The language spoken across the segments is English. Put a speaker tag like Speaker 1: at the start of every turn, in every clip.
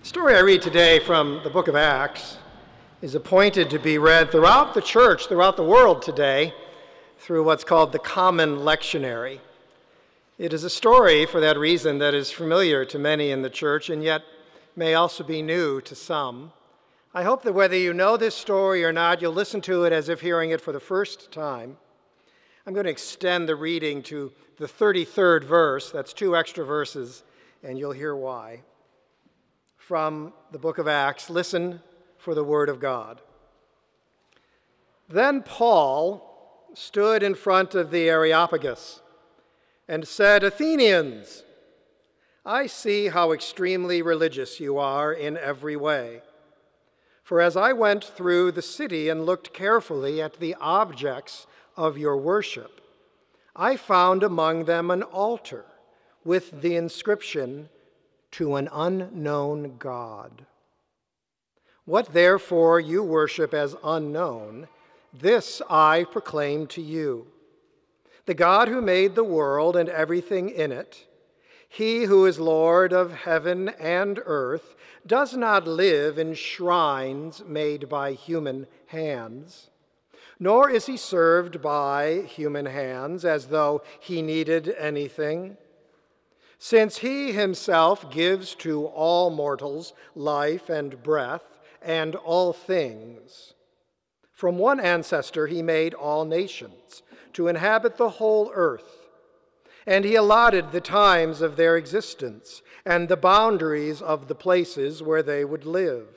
Speaker 1: The story I read today from the book of Acts is appointed to be read throughout the church, throughout the world today, through what's called the Common Lectionary. It is a story, for that reason, that is familiar to many in the church and yet may also be new to some. I hope that whether you know this story or not, you'll listen to it as if hearing it for the first time. I'm going to extend the reading to the 33rd verse. That's two extra verses, and you'll hear why from the book of Acts. Listen for the word of God. Then Paul stood in front of the Areopagus and said, Athenians, I see how extremely religious you are in every way. For as I went through the city and looked carefully at the objects of your worship, I found among them an altar with the inscription, to an unknown God. What therefore you worship as unknown, this I proclaim to you. The God who made the world and everything in it, he who is Lord of heaven and earth, does not live in shrines made by human hands, nor is he served by human hands as though he needed anything since he himself gives to all mortals life and breath and all things. From one ancestor he made all nations to inhabit the whole earth, and he allotted the times of their existence and the boundaries of the places where they would live,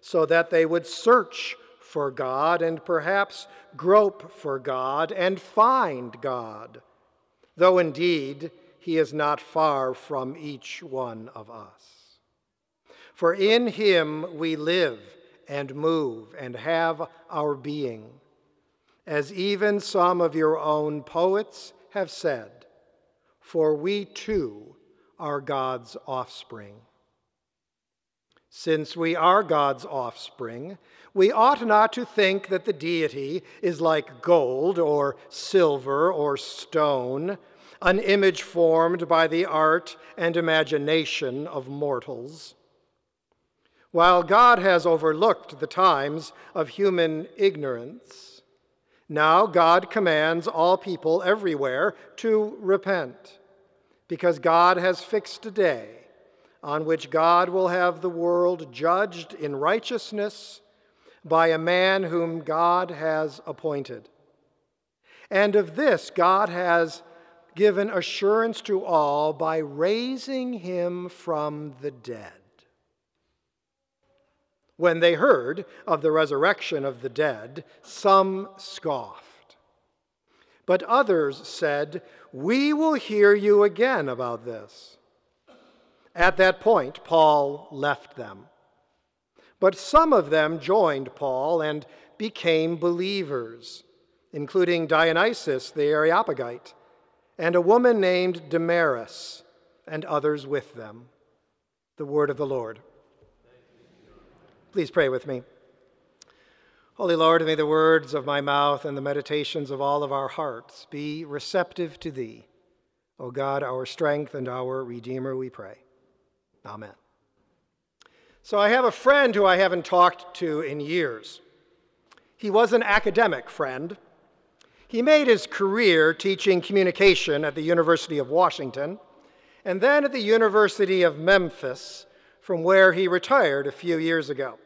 Speaker 1: so that they would search for God and perhaps grope for God and find God, though indeed he is not far from each one of us. For in him we live and move and have our being. As even some of your own poets have said, for we too are God's offspring. Since we are God's offspring, we ought not to think that the deity is like gold or silver or stone an image formed by the art and imagination of mortals. While God has overlooked the times of human ignorance, now God commands all people everywhere to repent, because God has fixed a day on which God will have the world judged in righteousness by a man whom God has appointed. And of this God has given assurance to all by raising him from the dead. When they heard of the resurrection of the dead, some scoffed. But others said, We will hear you again about this. At that point, Paul left them. But some of them joined Paul and became believers, including Dionysius the Areopagite and a woman named Damaris, and others with them. The word of the Lord. Please pray with me. Holy Lord, may the words of my mouth and the meditations of all of our hearts be receptive to Thee. O God, our strength and our Redeemer, we pray. Amen. So I have a friend who I haven't talked to in years. He was an academic friend he made his career teaching communication at the University of Washington and then at the University of Memphis, from where he retired a few years ago.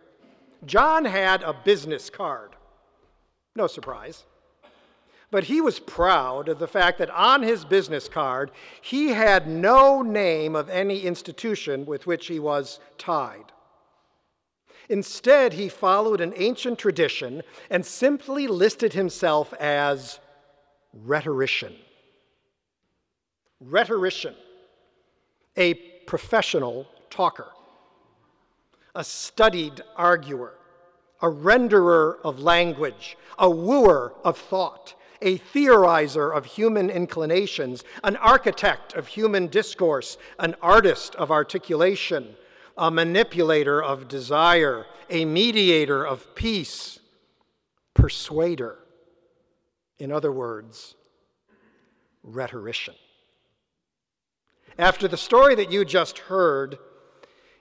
Speaker 1: John had a business card. No surprise. But he was proud of the fact that on his business card, he had no name of any institution with which he was tied. Instead, he followed an ancient tradition and simply listed himself as rhetorician. Rhetorician, a professional talker, a studied arguer, a renderer of language, a wooer of thought, a theorizer of human inclinations, an architect of human discourse, an artist of articulation a manipulator of desire, a mediator of peace, persuader. In other words, rhetorician. After the story that you just heard,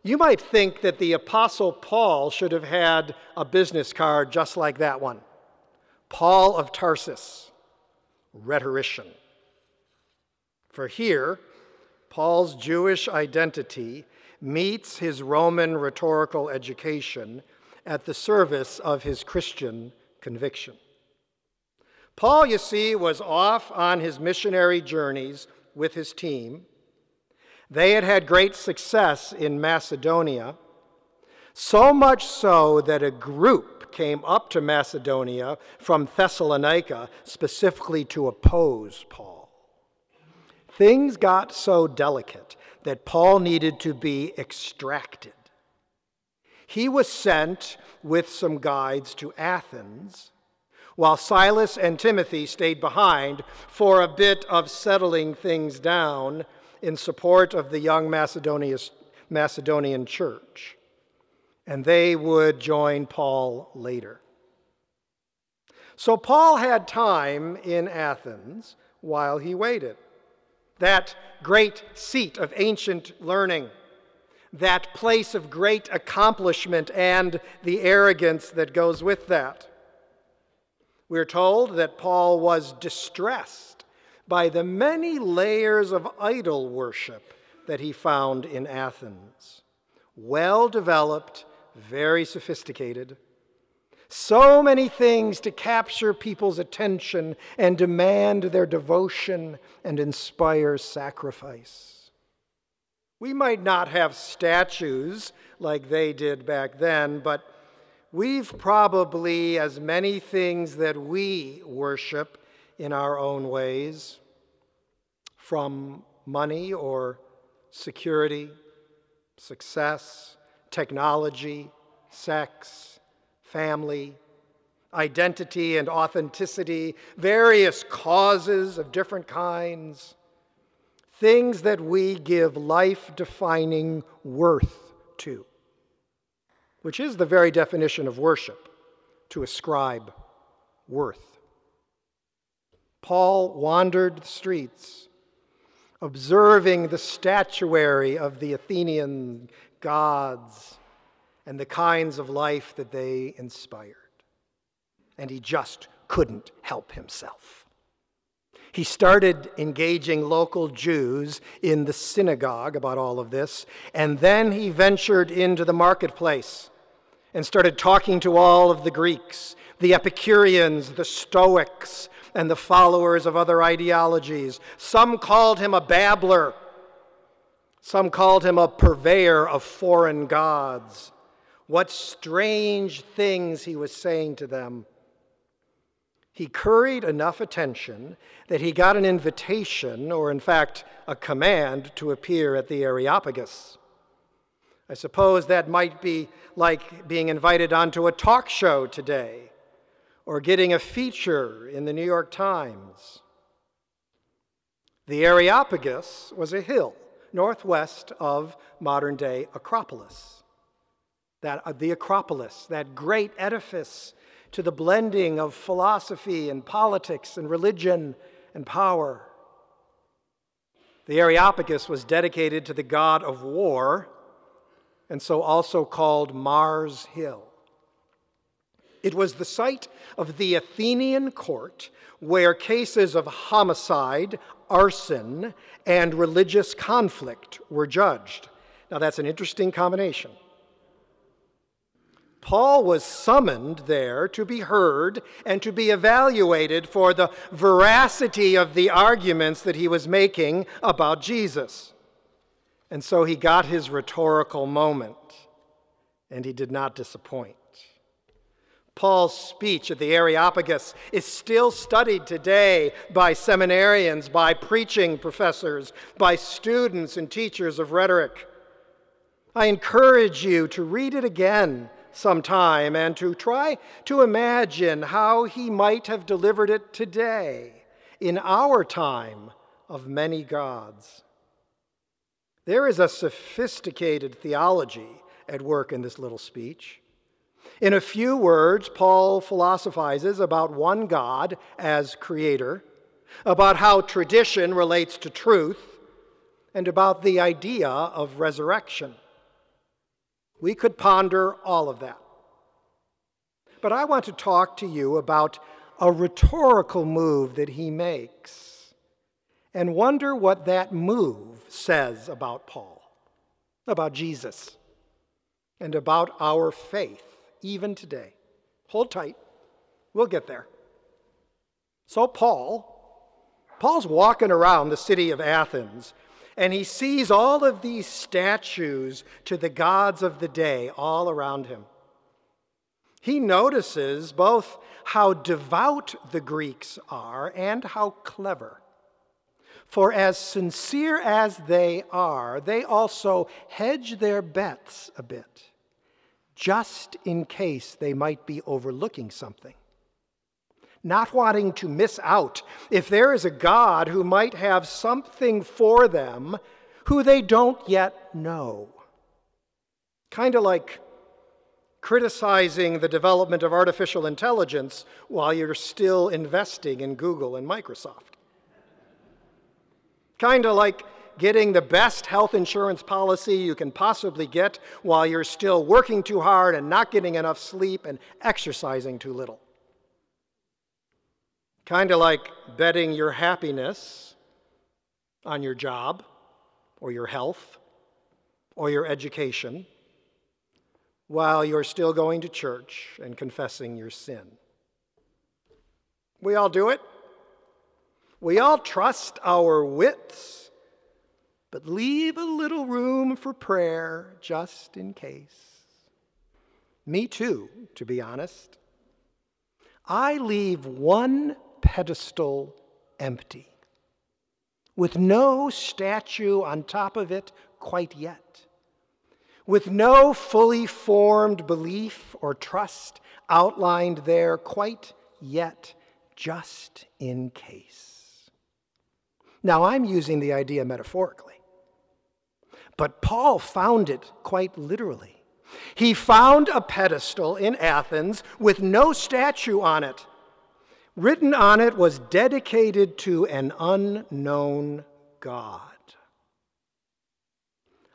Speaker 1: You might think that the Apostle Paul should have had a business card just like that one Paul of Tarsus, rhetorician. For here, Paul's Jewish identity meets his Roman rhetorical education at the service of his Christian conviction. Paul, you see, was off on his missionary journeys with his team they had had great success in Macedonia, so much so that a group came up to Macedonia from Thessalonica specifically to oppose Paul. Things got so delicate that Paul needed to be extracted. He was sent with some guides to Athens, while Silas and Timothy stayed behind for a bit of settling things down in support of the young Macedonian church, and they would join Paul later. So Paul had time in Athens while he waited. That great seat of ancient learning, that place of great accomplishment and the arrogance that goes with that. We're told that Paul was distressed by the many layers of idol worship that he found in Athens. Well developed, very sophisticated. So many things to capture people's attention and demand their devotion and inspire sacrifice. We might not have statues like they did back then, but we've probably as many things that we worship in our own ways, from money or security, success, technology, sex, family, identity and authenticity, various causes of different kinds, things that we give life defining worth to, which is the very definition of worship, to ascribe worth. Paul wandered the streets, observing the statuary of the Athenian gods and the kinds of life that they inspired. And he just couldn't help himself. He started engaging local Jews in the synagogue about all of this, and then he ventured into the marketplace and started talking to all of the Greeks, the Epicureans, the Stoics, and the followers of other ideologies. Some called him a babbler, some called him a purveyor of foreign gods. What strange things he was saying to them. He curried enough attention that he got an invitation, or in fact, a command, to appear at the Areopagus. I suppose that might be like being invited onto a talk show today or getting a feature in the New York Times. The Areopagus was a hill northwest of modern day Acropolis. That, uh, the Acropolis, that great edifice to the blending of philosophy and politics and religion and power. The Areopagus was dedicated to the god of war, and so also called Mars Hill. It was the site of the Athenian court where cases of homicide, arson, and religious conflict were judged. Now, that's an interesting combination. Paul was summoned there to be heard and to be evaluated for the veracity of the arguments that he was making about Jesus. And so he got his rhetorical moment, and he did not disappoint. Paul's speech at the Areopagus is still studied today by seminarians, by preaching professors, by students and teachers of rhetoric. I encourage you to read it again sometime and to try to imagine how he might have delivered it today in our time of many gods. There is a sophisticated theology at work in this little speech. In a few words, Paul philosophizes about one God as creator, about how tradition relates to truth, and about the idea of resurrection. We could ponder all of that. But I want to talk to you about a rhetorical move that he makes and wonder what that move says about Paul, about Jesus, and about our faith, even today. Hold tight, we'll get there. So, Paul, Paul's walking around the city of Athens and he sees all of these statues to the gods of the day all around him. He notices both how devout the Greeks are and how clever. For as sincere as they are, they also hedge their bets a bit, just in case they might be overlooking something not wanting to miss out if there is a God who might have something for them who they don't yet know. Kind of like criticizing the development of artificial intelligence while you're still investing in Google and Microsoft. Kind of like getting the best health insurance policy you can possibly get while you're still working too hard and not getting enough sleep and exercising too little. Kind of like betting your happiness on your job or your health or your education while you're still going to church and confessing your sin. We all do it. We all trust our wits, but leave a little room for prayer just in case. Me too, to be honest. I leave one pedestal empty, with no statue on top of it quite yet, with no fully formed belief or trust outlined there quite yet, just in case. Now, I'm using the idea metaphorically, but Paul found it quite literally. He found a pedestal in Athens with no statue on it Written on it was dedicated to an unknown God.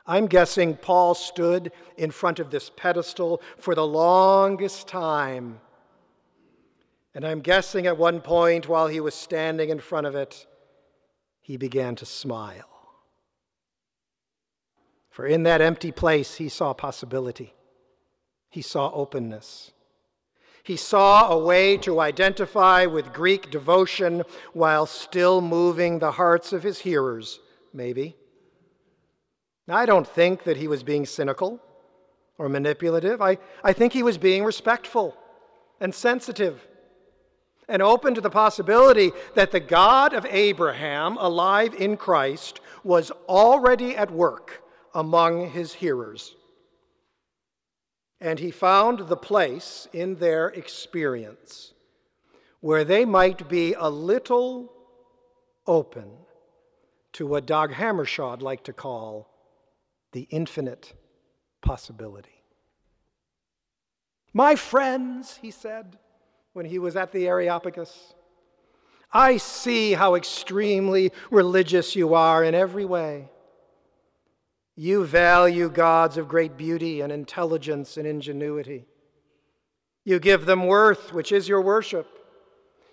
Speaker 1: I'm guessing Paul stood in front of this pedestal for the longest time. And I'm guessing at one point while he was standing in front of it, he began to smile. For in that empty place, he saw possibility, he saw openness. He saw a way to identify with Greek devotion while still moving the hearts of his hearers, maybe. I don't think that he was being cynical or manipulative. I, I think he was being respectful and sensitive and open to the possibility that the God of Abraham, alive in Christ, was already at work among his hearers and he found the place in their experience where they might be a little open to what Dag Hammarskjöld liked to call the infinite possibility. My friends, he said when he was at the Areopagus, I see how extremely religious you are in every way. You value gods of great beauty and intelligence and ingenuity. You give them worth, which is your worship.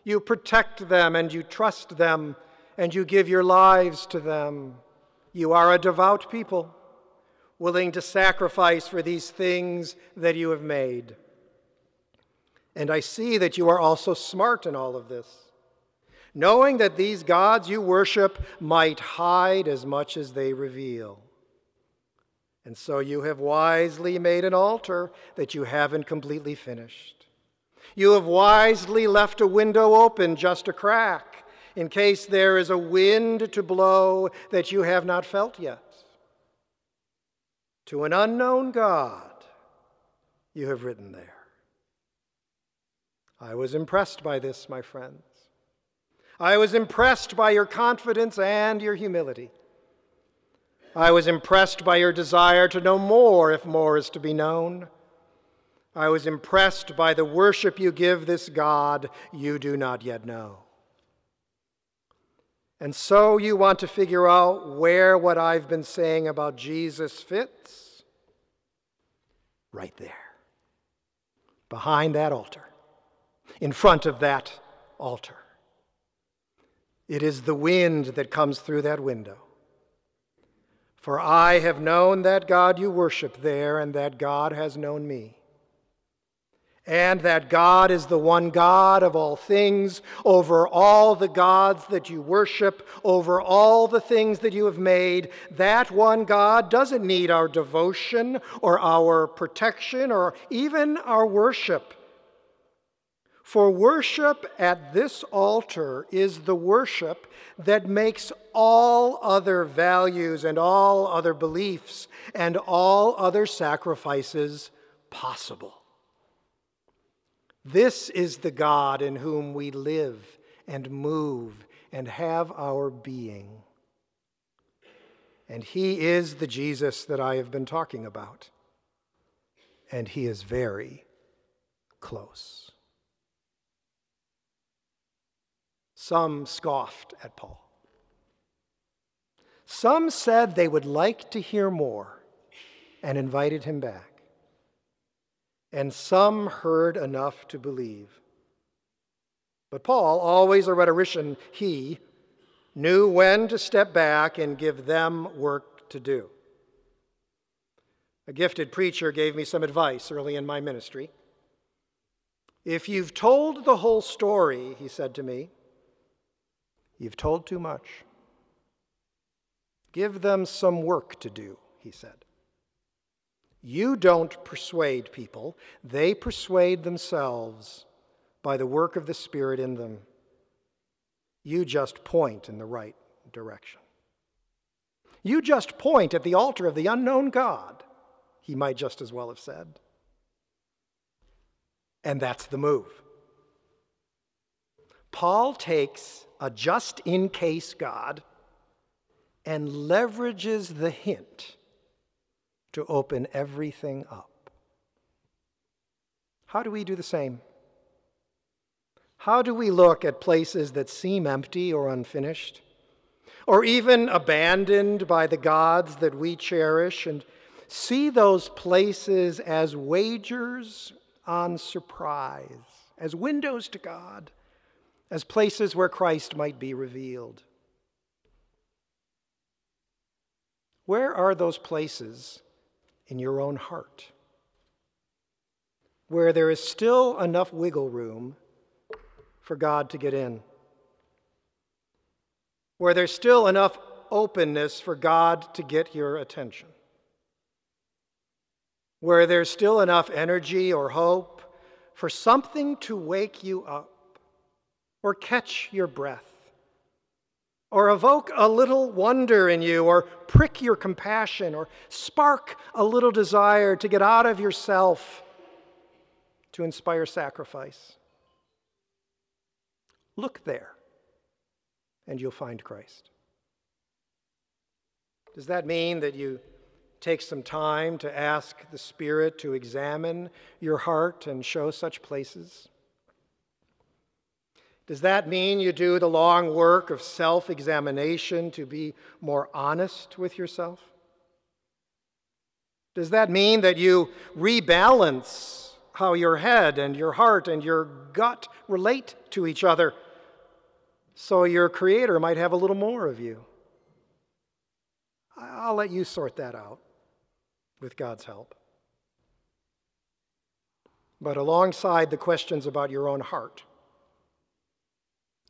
Speaker 1: You protect them and you trust them and you give your lives to them. You are a devout people, willing to sacrifice for these things that you have made. And I see that you are also smart in all of this, knowing that these gods you worship might hide as much as they reveal. And so you have wisely made an altar that you haven't completely finished. You have wisely left a window open, just a crack, in case there is a wind to blow that you have not felt yet. To an unknown God, you have written there. I was impressed by this, my friends. I was impressed by your confidence and your humility. I was impressed by your desire to know more if more is to be known. I was impressed by the worship you give this God you do not yet know. And so you want to figure out where what I've been saying about Jesus fits? right there, behind that altar, in front of that altar. It is the wind that comes through that window. For I have known that God you worship there, and that God has known me and that God is the one God of all things, over all the gods that you worship, over all the things that you have made. That one God doesn't need our devotion or our protection or even our worship. For worship at this altar is the worship that makes all other values and all other beliefs and all other sacrifices possible. This is the God in whom we live and move and have our being. And He is the Jesus that I have been talking about. And He is very close. Some scoffed at Paul. Some said they would like to hear more and invited him back and some heard enough to believe. But Paul, always a rhetorician, he knew when to step back and give them work to do. A gifted preacher gave me some advice early in my ministry. If you've told the whole story, he said to me, you've told too much. Give them some work to do, he said. You don't persuade people, they persuade themselves by the work of the Spirit in them. You just point in the right direction. You just point at the altar of the unknown God, he might just as well have said. And that's the move. Paul takes a just in case God and leverages the hint to open everything up. How do we do the same? How do we look at places that seem empty or unfinished, or even abandoned by the gods that we cherish, and see those places as wagers on surprise, as windows to God, as places where Christ might be revealed? Where are those places in your own heart, where there is still enough wiggle room for God to get in, where there's still enough openness for God to get your attention, where there's still enough energy or hope for something to wake you up or catch your breath or evoke a little wonder in you, or prick your compassion, or spark a little desire to get out of yourself to inspire sacrifice. Look there, and you'll find Christ. Does that mean that you take some time to ask the Spirit to examine your heart and show such places? Does that mean you do the long work of self examination to be more honest with yourself? Does that mean that you rebalance how your head and your heart and your gut relate to each other so your Creator might have a little more of you? I'll let you sort that out with God's help. But alongside the questions about your own heart,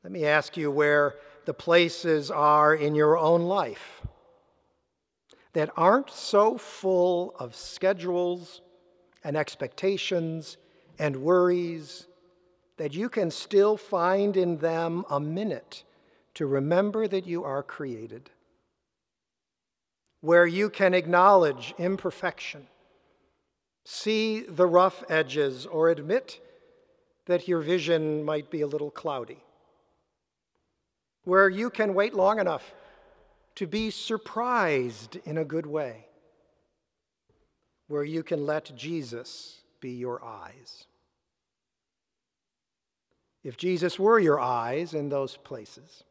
Speaker 1: let me ask you where the places are in your own life that aren't so full of schedules and expectations and worries that you can still find in them a minute to remember that you are created, where you can acknowledge imperfection, see the rough edges, or admit that your vision might be a little cloudy where you can wait long enough to be surprised in a good way, where you can let Jesus be your eyes. If Jesus were your eyes in those places,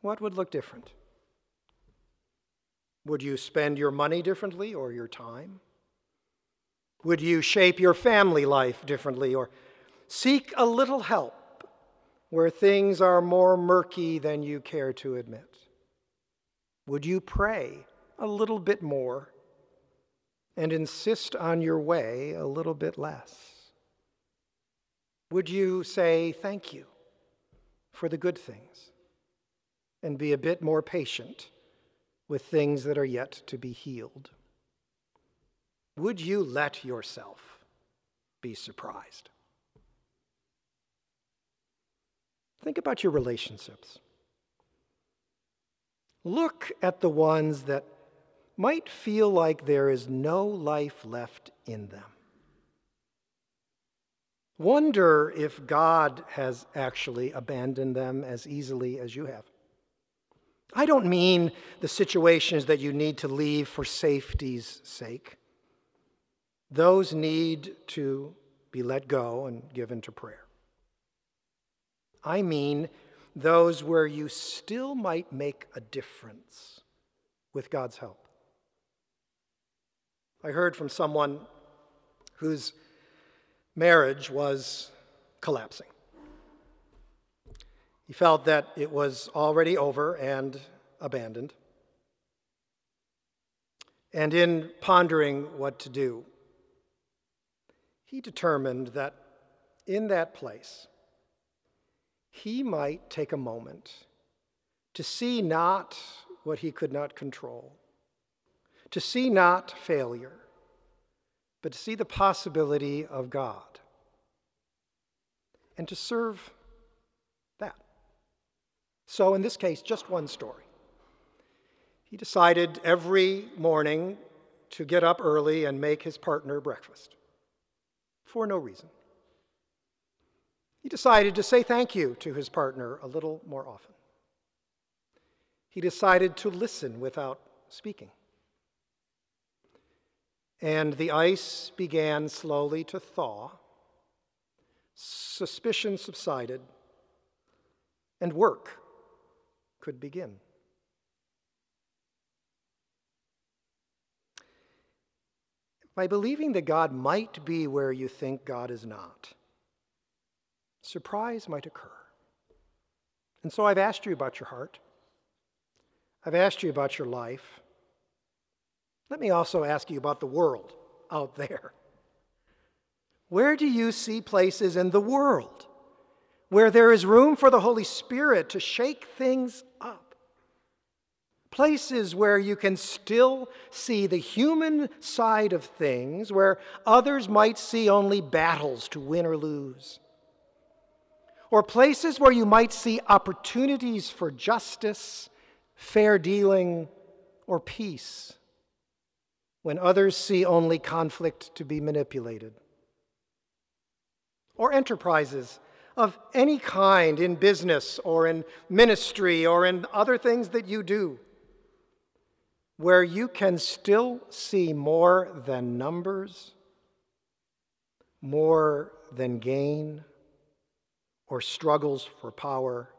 Speaker 1: what would look different? Would you spend your money differently or your time? Would you shape your family life differently or seek a little help where things are more murky than you care to admit? Would you pray a little bit more and insist on your way a little bit less? Would you say thank you for the good things and be a bit more patient with things that are yet to be healed? Would you let yourself be surprised? Think about your relationships. Look at the ones that might feel like there is no life left in them. Wonder if God has actually abandoned them as easily as you have. I don't mean the situations that you need to leave for safety's sake. Those need to be let go and given to prayer. I mean those where you still might make a difference with God's help. I heard from someone whose marriage was collapsing. He felt that it was already over and abandoned. And in pondering what to do, he determined that in that place, he might take a moment to see not what he could not control, to see not failure, but to see the possibility of God, and to serve that. So, in this case, just one story. He decided every morning to get up early and make his partner breakfast for no reason. He decided to say thank you to his partner a little more often. He decided to listen without speaking. And the ice began slowly to thaw. Suspicion subsided, and work could begin. by believing that God might be where you think God is not, surprise might occur. And so I've asked you about your heart. I've asked you about your life. Let me also ask you about the world out there. Where do you see places in the world where there is room for the Holy Spirit to shake things up? Places where you can still see the human side of things, where others might see only battles to win or lose. Or places where you might see opportunities for justice, fair dealing, or peace, when others see only conflict to be manipulated. Or enterprises of any kind in business or in ministry or in other things that you do where you can still see more than numbers, more than gain, or struggles for power,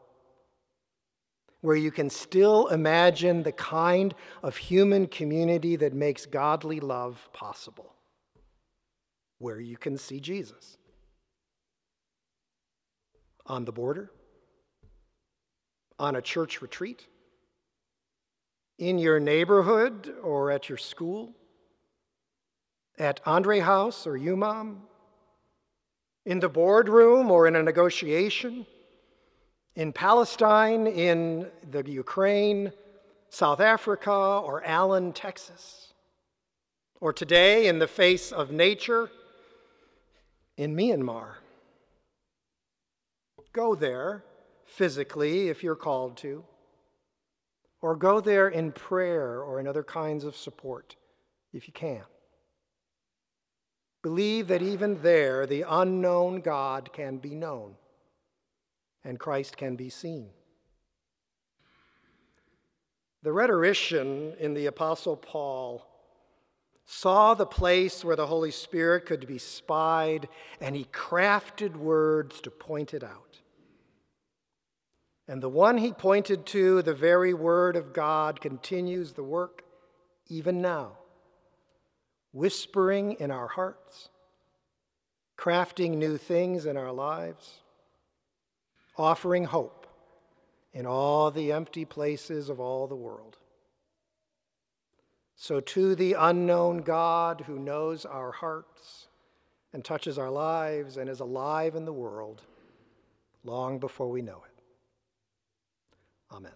Speaker 1: where you can still imagine the kind of human community that makes godly love possible, where you can see Jesus. On the border, on a church retreat, in your neighborhood or at your school, at Andre House or UMOM, in the boardroom or in a negotiation, in Palestine, in the Ukraine, South Africa, or Allen, Texas, or today in the face of nature in Myanmar. Go there physically if you're called to or go there in prayer or in other kinds of support if you can. Believe that even there, the unknown God can be known and Christ can be seen. The rhetorician in the Apostle Paul saw the place where the Holy Spirit could be spied, and he crafted words to point it out. And the one he pointed to, the very word of God, continues the work even now. Whispering in our hearts, crafting new things in our lives, offering hope in all the empty places of all the world. So, to the unknown God who knows our hearts and touches our lives and is alive in the world long before we know it. Amen.